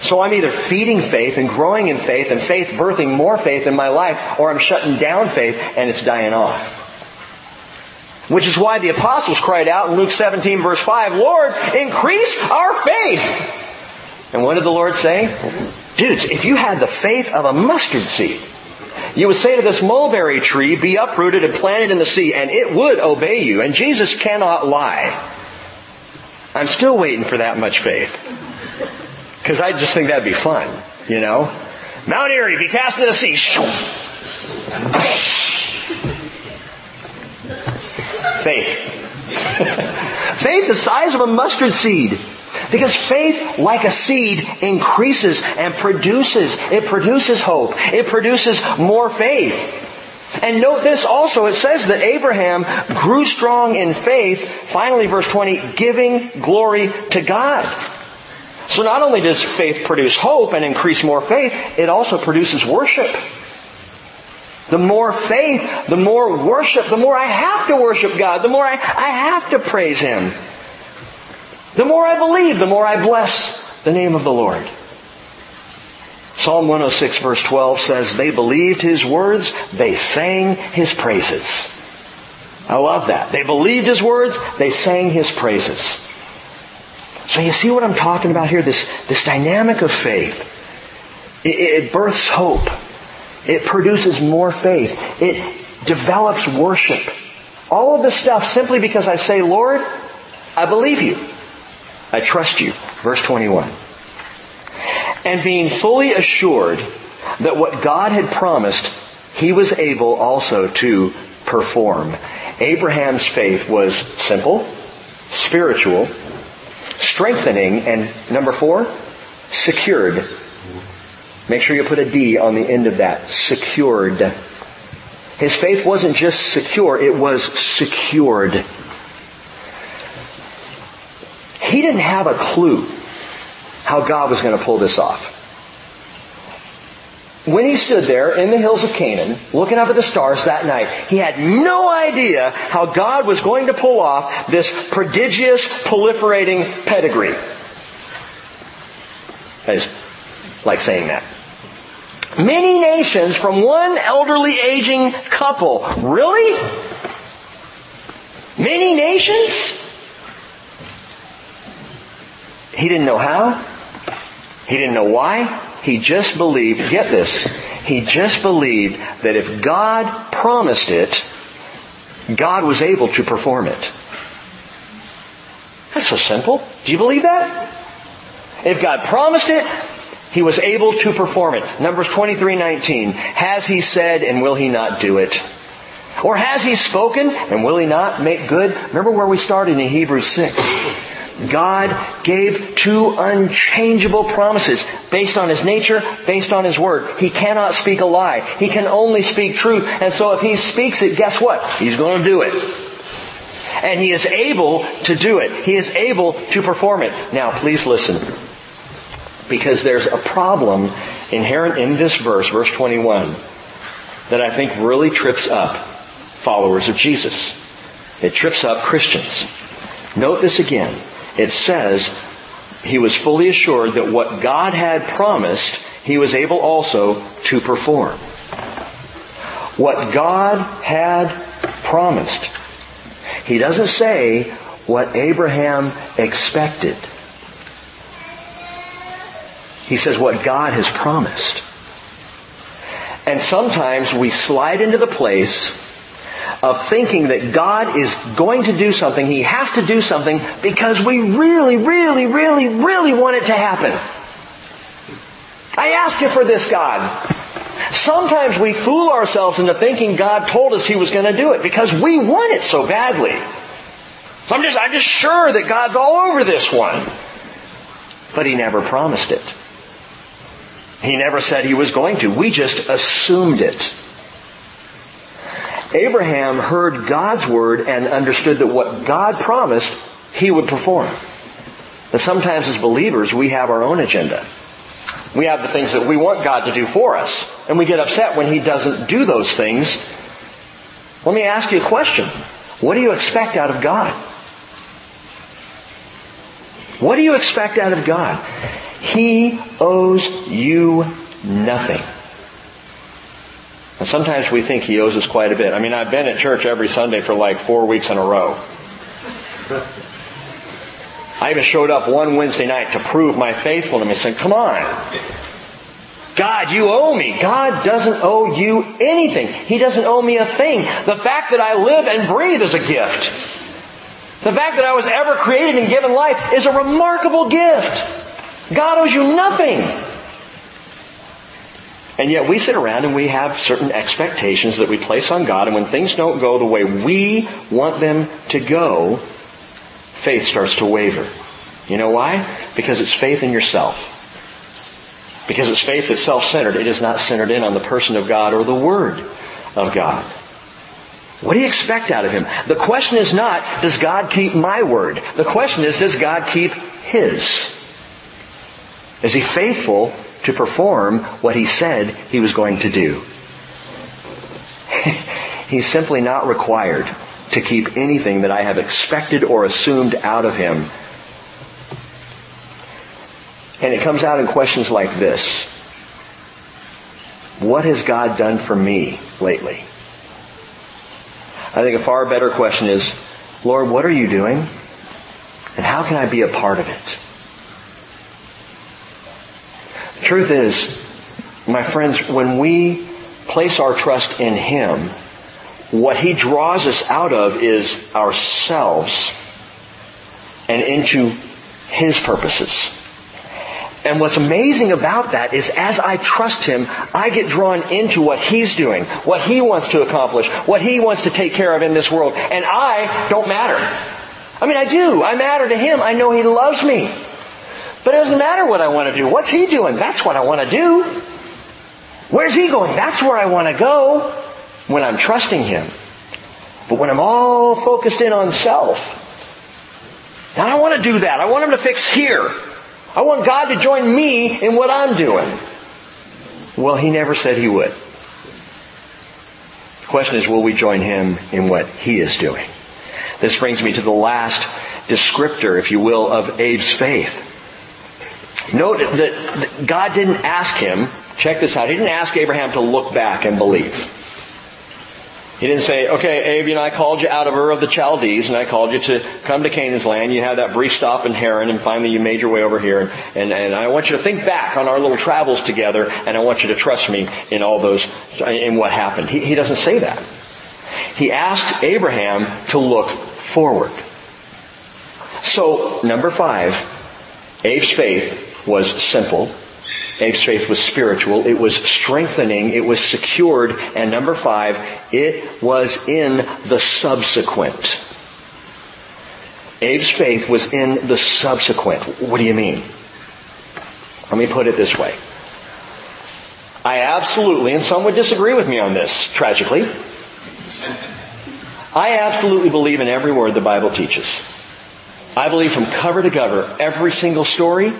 So I'm either feeding faith and growing in faith and faith birthing more faith in my life, or I'm shutting down faith and it's dying off. Which is why the apostles cried out in Luke 17 verse 5, Lord, increase our faith. And what did the Lord say? Dudes, if you had the faith of a mustard seed, you would say to this mulberry tree, be uprooted and planted in the sea, and it would obey you. And Jesus cannot lie. I'm still waiting for that much faith. Cause I just think that'd be fun, you know? Mount Airy, be cast into the sea. Faith. faith the size of a mustard seed. Because faith, like a seed, increases and produces. It produces hope. It produces more faith. And note this also, it says that Abraham grew strong in faith, finally verse 20, giving glory to God. So not only does faith produce hope and increase more faith, it also produces worship. The more faith, the more worship, the more I have to worship God, the more I, I have to praise Him. The more I believe, the more I bless the name of the Lord. Psalm 106 verse 12 says, they believed His words, they sang His praises. I love that. They believed His words, they sang His praises. So you see what I'm talking about here? This, this dynamic of faith. It, it births hope. It produces more faith. It develops worship. All of this stuff simply because I say, Lord, I believe you. I trust you. Verse 21. And being fully assured that what God had promised, he was able also to perform. Abraham's faith was simple, spiritual, strengthening, and number four, secured. Make sure you put a D on the end of that. Secured. His faith wasn't just secure, it was secured. He didn't have a clue how God was going to pull this off. When he stood there in the hills of Canaan, looking up at the stars that night, he had no idea how God was going to pull off this prodigious, proliferating pedigree. I just like saying that. Many nations from one elderly aging couple. Really? Many nations? He didn't know how. He didn't know why. He just believed, get this, he just believed that if God promised it, God was able to perform it. That's so simple. Do you believe that? If God promised it, he was able to perform it. Numbers 23:19. Has he said and will he not do it? Or has he spoken and will he not make good? Remember where we started in Hebrews 6. God gave two unchangeable promises based on His nature, based on His Word. He cannot speak a lie. He can only speak truth. And so if He speaks it, guess what? He's going to do it. And He is able to do it. He is able to perform it. Now, please listen because there's a problem inherent in this verse, verse 21, that I think really trips up followers of Jesus. It trips up Christians. Note this again. It says, he was fully assured that what God had promised, he was able also to perform. What God had promised. He doesn't say what Abraham expected. He says what God has promised. And sometimes we slide into the place of thinking that God is going to do something, He has to do something because we really, really, really, really want it to happen. I asked you for this, God. Sometimes we fool ourselves into thinking God told us He was going to do it because we want it so badly. So I'm just, I'm just sure that God's all over this one. But He never promised it. He never said he was going to. We just assumed it. Abraham heard God's word and understood that what God promised, he would perform. But sometimes as believers, we have our own agenda. We have the things that we want God to do for us. And we get upset when he doesn't do those things. Let me ask you a question. What do you expect out of God? What do you expect out of God? He owes you nothing. And sometimes we think he owes us quite a bit. I mean, I've been at church every Sunday for like four weeks in a row. I even showed up one Wednesday night to prove my faithfulness and said, come on. God, you owe me. God doesn't owe you anything. He doesn't owe me a thing. The fact that I live and breathe is a gift. The fact that I was ever created and given life is a remarkable gift. God owes you nothing. And yet we sit around and we have certain expectations that we place on God and when things don't go the way we want them to go, faith starts to waver. You know why? Because it's faith in yourself. Because it's faith that's self-centered. It is not centered in on the person of God or the Word of God. What do you expect out of him? The question is not, does God keep my word? The question is, does God keep his? Is he faithful to perform what he said he was going to do? He's simply not required to keep anything that I have expected or assumed out of him. And it comes out in questions like this. What has God done for me lately? I think a far better question is, Lord, what are you doing? And how can I be a part of it? Truth is, my friends, when we place our trust in Him, what He draws us out of is ourselves and into His purposes. And what's amazing about that is as I trust Him, I get drawn into what He's doing, what He wants to accomplish, what He wants to take care of in this world. And I don't matter. I mean, I do. I matter to Him. I know He loves me. But it doesn't matter what I want to do. What's He doing? That's what I want to do. Where's He going? That's where I want to go when I'm trusting Him. But when I'm all focused in on self, I don't want to do that. I want Him to fix here. I want God to join me in what I'm doing. Well, He never said He would. The question is, will we join Him in what He is doing? This brings me to the last descriptor, if you will, of Abe's faith. Note that God didn't ask him, check this out, He didn't ask Abraham to look back and believe. He didn't say, okay, Abe, you know, I called you out of Ur of the Chaldees and I called you to come to Canaan's land. You had that brief stop in Haran and finally you made your way over here. And, and, and I want you to think back on our little travels together and I want you to trust me in all those, in what happened. He, he doesn't say that. He asked Abraham to look forward. So, number five, Abe's faith was simple Abe's faith was spiritual. It was strengthening. It was secured. And number five, it was in the subsequent. Abe's faith was in the subsequent. What do you mean? Let me put it this way. I absolutely, and some would disagree with me on this, tragically. I absolutely believe in every word the Bible teaches. I believe from cover to cover, every single story,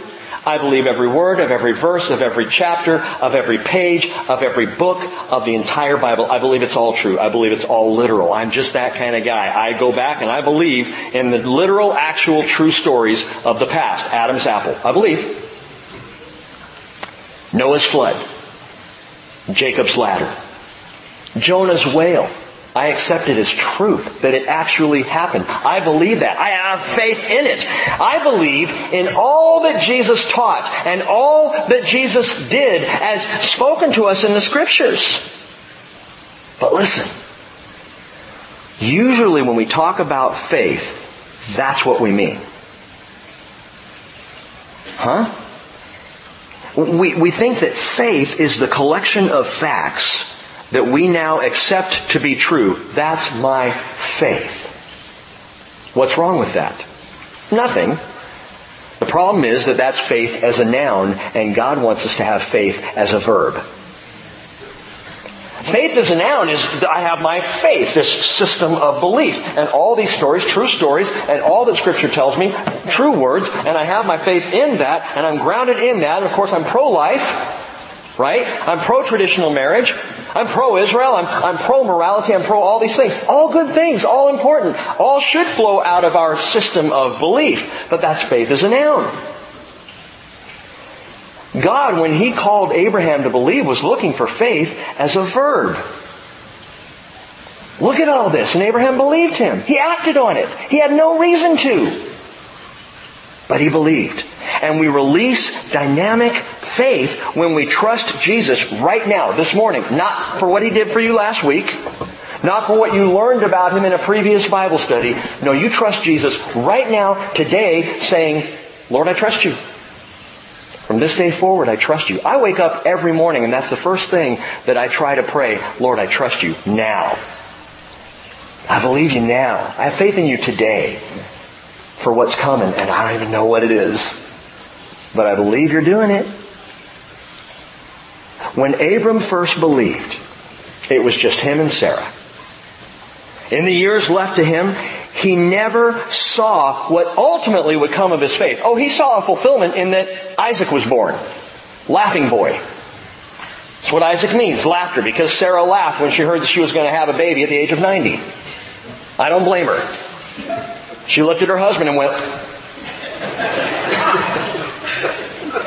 I believe every word of every verse of every chapter of every page of every book of the entire Bible. I believe it's all true. I believe it's all literal. I'm just that kind of guy. I go back and I believe in the literal, actual, true stories of the past. Adam's apple. I believe. Noah's flood. Jacob's ladder. Jonah's whale. I accept it as truth, that it actually happened. I believe that. I have faith in it. I believe in all that Jesus taught and all that Jesus did as spoken to us in the scriptures. But listen, usually when we talk about faith, that's what we mean. Huh? We, we think that faith is the collection of facts that we now accept to be true. That's my faith. What's wrong with that? Nothing. The problem is that that's faith as a noun, and God wants us to have faith as a verb. Faith as a noun is I have my faith, this system of belief. And all these stories, true stories, and all that scripture tells me, true words, and I have my faith in that, and I'm grounded in that, and of course I'm pro-life, right? I'm pro-traditional marriage. I'm pro-Israel. I'm, I'm pro-morality. I'm pro all these things. All good things. All important. All should flow out of our system of belief. But that's faith as a noun. God, when He called Abraham to believe, was looking for faith as a verb. Look at all this. And Abraham believed him. He acted on it. He had no reason to. But he believed. And we release dynamic faith when we trust Jesus right now, this morning. Not for what he did for you last week. Not for what you learned about him in a previous Bible study. No, you trust Jesus right now, today, saying, Lord, I trust you. From this day forward, I trust you. I wake up every morning and that's the first thing that I try to pray. Lord, I trust you now. I believe you now. I have faith in you today for what's coming and I don't even know what it is. But I believe you're doing it. When Abram first believed, it was just him and Sarah. In the years left to him, he never saw what ultimately would come of his faith. Oh, he saw a fulfillment in that Isaac was born. Laughing boy. That's what Isaac means, laughter, because Sarah laughed when she heard that she was going to have a baby at the age of 90. I don't blame her. She looked at her husband and went,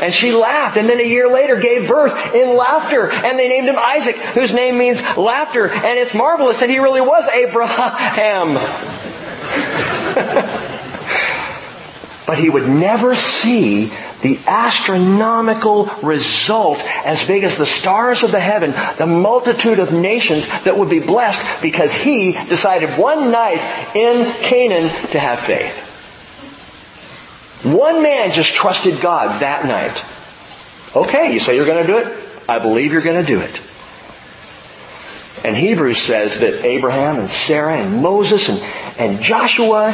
and she laughed and then a year later gave birth in laughter and they named him Isaac whose name means laughter and it's marvelous that he really was Abraham. but he would never see the astronomical result as big as the stars of the heaven, the multitude of nations that would be blessed because he decided one night in Canaan to have faith. One man just trusted God that night. Okay, you say you're going to do it? I believe you're going to do it. And Hebrews says that Abraham and Sarah and Moses and, and Joshua,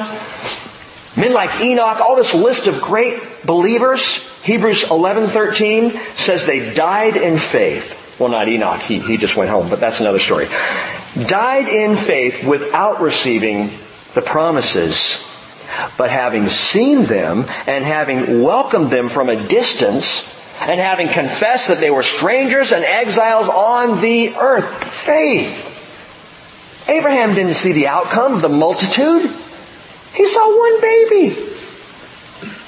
men like Enoch, all this list of great believers, Hebrews 11:13 says they died in faith. Well, not Enoch, he, he just went home, but that's another story. Died in faith without receiving the promises but having seen them and having welcomed them from a distance and having confessed that they were strangers and exiles on the earth. Faith. Abraham didn't see the outcome of the multitude. He saw one baby.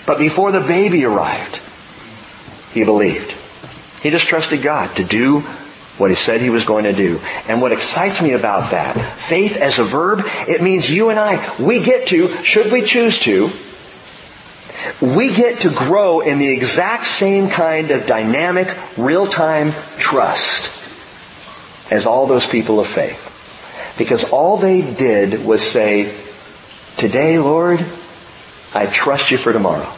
But before the baby arrived, he believed. He just trusted God to do what he said he was going to do. And what excites me about that, faith as a verb, it means you and I, we get to, should we choose to, we get to grow in the exact same kind of dynamic, real-time trust as all those people of faith. Because all they did was say, today, Lord, I trust you for tomorrow.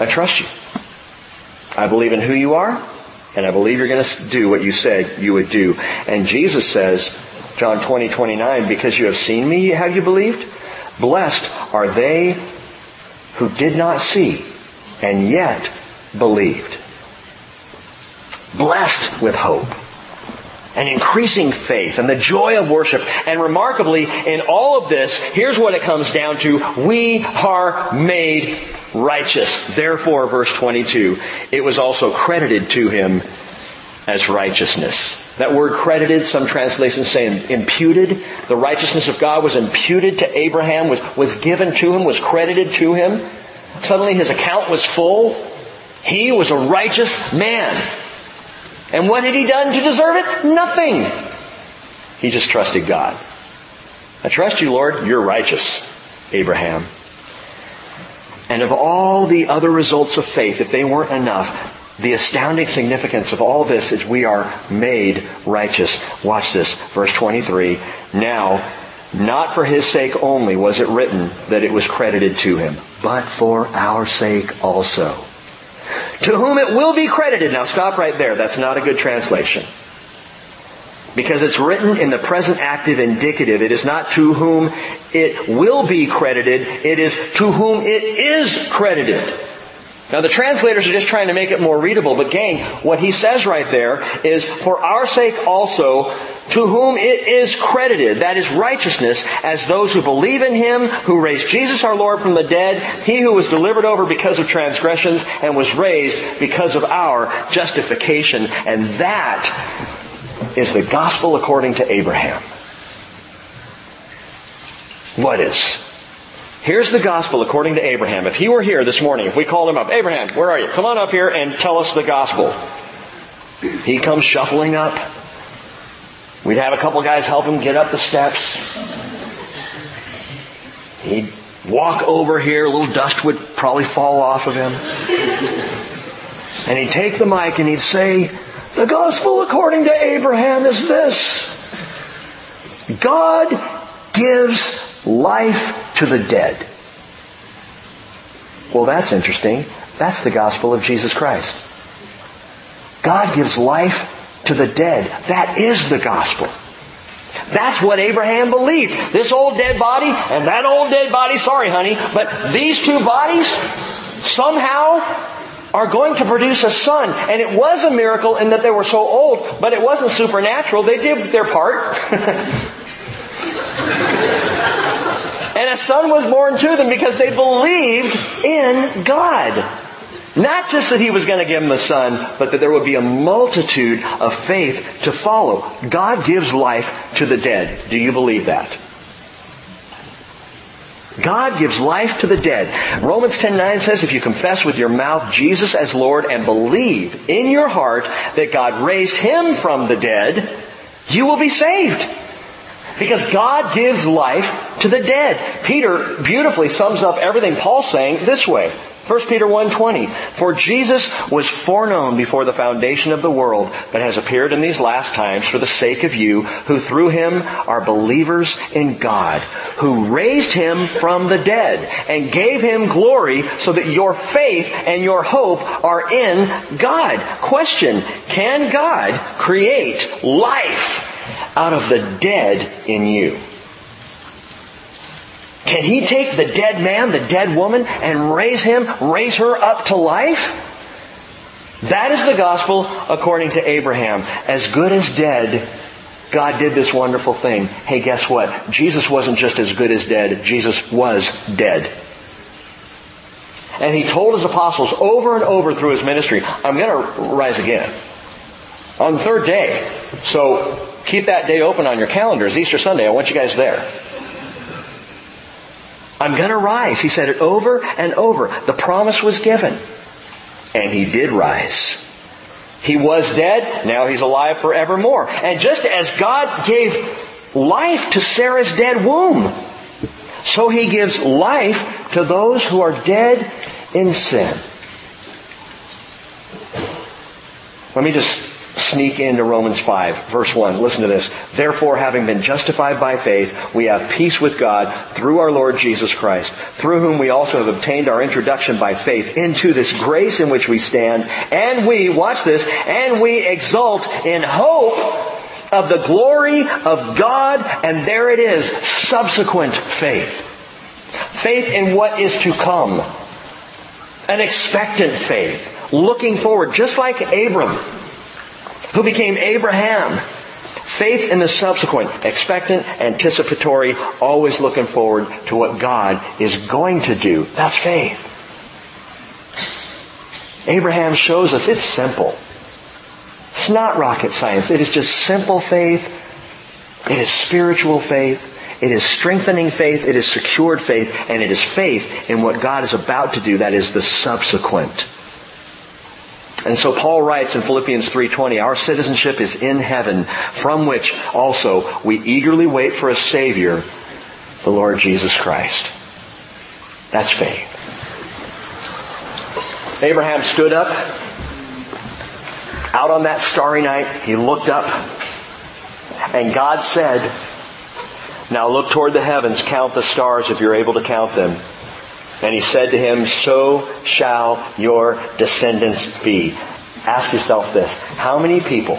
I trust you. I believe in who you are. And I believe you're going to do what you said you would do. And Jesus says, John 20, 29, because you have seen me, have you believed? Blessed are they who did not see and yet believed. Blessed with hope and increasing faith and the joy of worship. And remarkably, in all of this, here's what it comes down to. We are made righteous. Therefore, verse 22, it was also credited to him as righteousness. That word credited, some translations say imputed. The righteousness of God was imputed to Abraham, was, was given to him, was credited to him. Suddenly his account was full. He was a righteous man. And what had he done to deserve it? Nothing. He just trusted God. I trust you, Lord. You're righteous, Abraham. And of all the other results of faith, if they weren't enough, the astounding significance of all this is we are made righteous. Watch this, verse 23. Now, not for his sake only was it written that it was credited to him, but for our sake also. To whom it will be credited. Now stop right there. That's not a good translation. Because it's written in the present active indicative. It is not to whom it will be credited. It is to whom it is credited. Now the translators are just trying to make it more readable, but gang, what he says right there is, for our sake also, to whom it is credited, that is righteousness, as those who believe in him, who raised Jesus our Lord from the dead, he who was delivered over because of transgressions and was raised because of our justification. And that is the gospel according to Abraham. What is? Here's the gospel according to Abraham. If he were here this morning, if we called him up, Abraham, where are you? Come on up here and tell us the gospel. He comes shuffling up. We'd have a couple guys help him get up the steps. He'd walk over here, a little dust would probably fall off of him. And he'd take the mic and he'd say, the gospel according to Abraham is this. God gives life to the dead. Well, that's interesting. That's the gospel of Jesus Christ. God gives life to the dead. That is the gospel. That's what Abraham believed. This old dead body and that old dead body, sorry honey, but these two bodies somehow are going to produce a son. And it was a miracle in that they were so old, but it wasn't supernatural. They did their part. and a son was born to them because they believed in God. Not just that he was going to give them a son, but that there would be a multitude of faith to follow. God gives life to the dead. Do you believe that? God gives life to the dead. Romans 10:9 says if you confess with your mouth Jesus as Lord and believe in your heart that God raised him from the dead, you will be saved. Because God gives life to the dead. Peter beautifully sums up everything Paul's saying this way. 1 Peter 1.20, For Jesus was foreknown before the foundation of the world, but has appeared in these last times for the sake of you, who through him are believers in God, who raised him from the dead, and gave him glory, so that your faith and your hope are in God. Question, can God create life out of the dead in you? Can he take the dead man, the dead woman, and raise him, raise her up to life? That is the gospel according to Abraham. As good as dead, God did this wonderful thing. Hey, guess what? Jesus wasn't just as good as dead, Jesus was dead. And he told his apostles over and over through his ministry, I'm going to rise again. On the third day. So keep that day open on your calendars. Easter Sunday. I want you guys there. I'm going to rise. He said it over and over. The promise was given. And he did rise. He was dead. Now he's alive forevermore. And just as God gave life to Sarah's dead womb, so he gives life to those who are dead in sin. Let me just sneak into Romans 5, verse 1. Listen to this. Therefore, having been justified by faith, we have peace with God through our Lord Jesus Christ, through whom we also have obtained our introduction by faith into this grace in which we stand, and we, watch this, and we exult in hope of the glory of God, and there it is, subsequent faith. Faith in what is to come. An expectant faith. Looking forward, just like Abram who became Abraham. Faith in the subsequent, expectant, anticipatory, always looking forward to what God is going to do. That's faith. Abraham shows us it's simple. It's not rocket science. It is just simple faith. It is spiritual faith. It is strengthening faith. It is secured faith. And it is faith in what God is about to do. That is the subsequent. And so Paul writes in Philippians 3:20, our citizenship is in heaven, from which also we eagerly wait for a savior, the Lord Jesus Christ. That's faith. Abraham stood up out on that starry night. He looked up and God said, now look toward the heavens, count the stars if you're able to count them. And he said to him, so shall your descendants be. Ask yourself this. How many people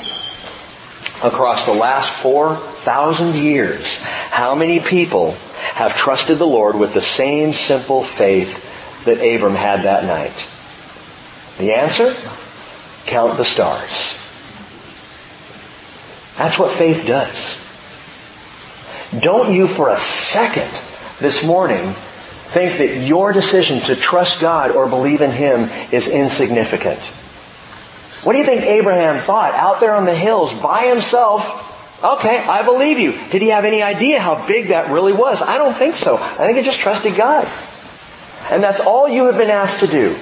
across the last 4,000 years, how many people have trusted the Lord with the same simple faith that Abram had that night? The answer? Count the stars. That's what faith does. Don't you for a second this morning think that your decision to trust God or believe in Him is insignificant. What do you think Abraham thought out there on the hills by himself Okay, I believe you. Did he have any idea how big that really was? I don't think so. I think he just trusted God. And that's all you have been asked to do.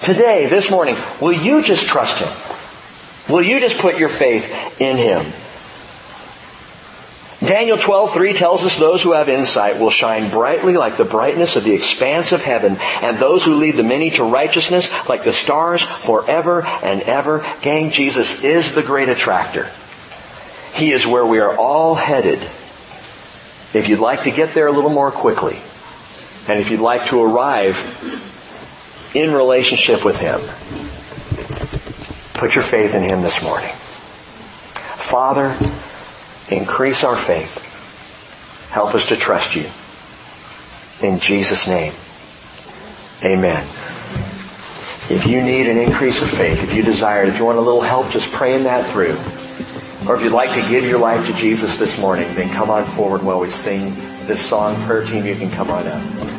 Today, this morning, will you just trust him? Will you just put your faith in him? Daniel 12:3 tells us those who have insight will shine brightly like the brightness of the expanse of heaven, and those who lead the many to righteousness like the stars forever and ever. Gang, Jesus is the great attractor. He is where we are all headed. If you'd like to get there a little more quickly, and if you'd like to arrive in relationship with Him, put your faith in Him this morning. Father, increase our faith. Help us to trust you. In Jesus' name, amen. If you need an increase of faith, if you desire it, if you want a little help just praying that through, or if you'd like to give your life to Jesus this morning, then come on forward while we sing this song. Prayer team, you can come on up.